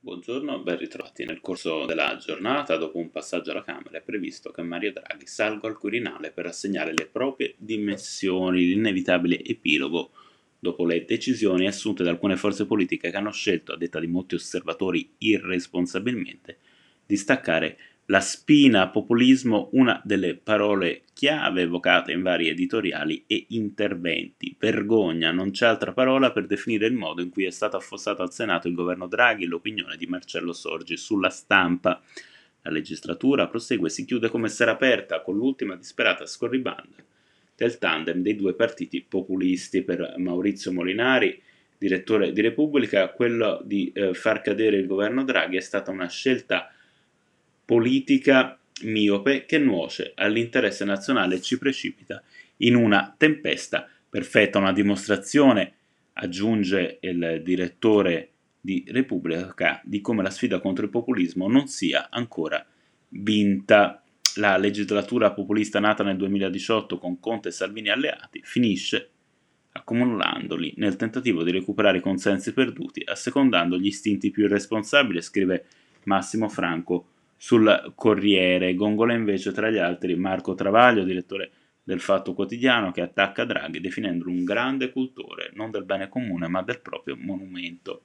Buongiorno, ben ritrovati. Nel corso della giornata, dopo un passaggio alla Camera, è previsto che Mario Draghi salga al Quirinale per assegnare le proprie dimissioni, l'inevitabile epilogo dopo le decisioni assunte da alcune forze politiche che hanno scelto, a detta di molti osservatori irresponsabilmente, di staccare la spina populismo, una delle parole chiave evocate in vari editoriali e interventi. Vergogna, non c'è altra parola per definire il modo in cui è stato affossato al Senato il governo Draghi e l'opinione di Marcello Sorgi sulla stampa. La legislatura prosegue e si chiude come sarà aperta con l'ultima disperata scorribanda del tandem dei due partiti populisti per Maurizio Molinari, direttore di Repubblica, quello di eh, far cadere il governo Draghi è stata una scelta politica miope che nuoce all'interesse nazionale e ci precipita in una tempesta perfetta, una dimostrazione, aggiunge il direttore di Repubblica, di come la sfida contro il populismo non sia ancora vinta. La legislatura populista nata nel 2018 con Conte e Salvini alleati finisce accumulandoli nel tentativo di recuperare i consensi perduti, assecondando gli istinti più irresponsabili, scrive Massimo Franco sul Corriere. Gongola invece tra gli altri Marco Travaglio, direttore del Fatto Quotidiano, che attacca Draghi definendolo un grande cultore, non del bene comune ma del proprio monumento.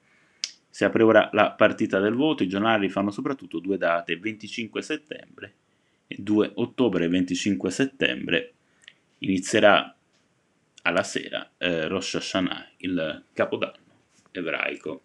Si apre ora la partita del voto, i giornali fanno soprattutto due date, 25 settembre e 2 ottobre 25 settembre. Inizierà alla sera eh, Rosh Hashanah, il capodanno ebraico.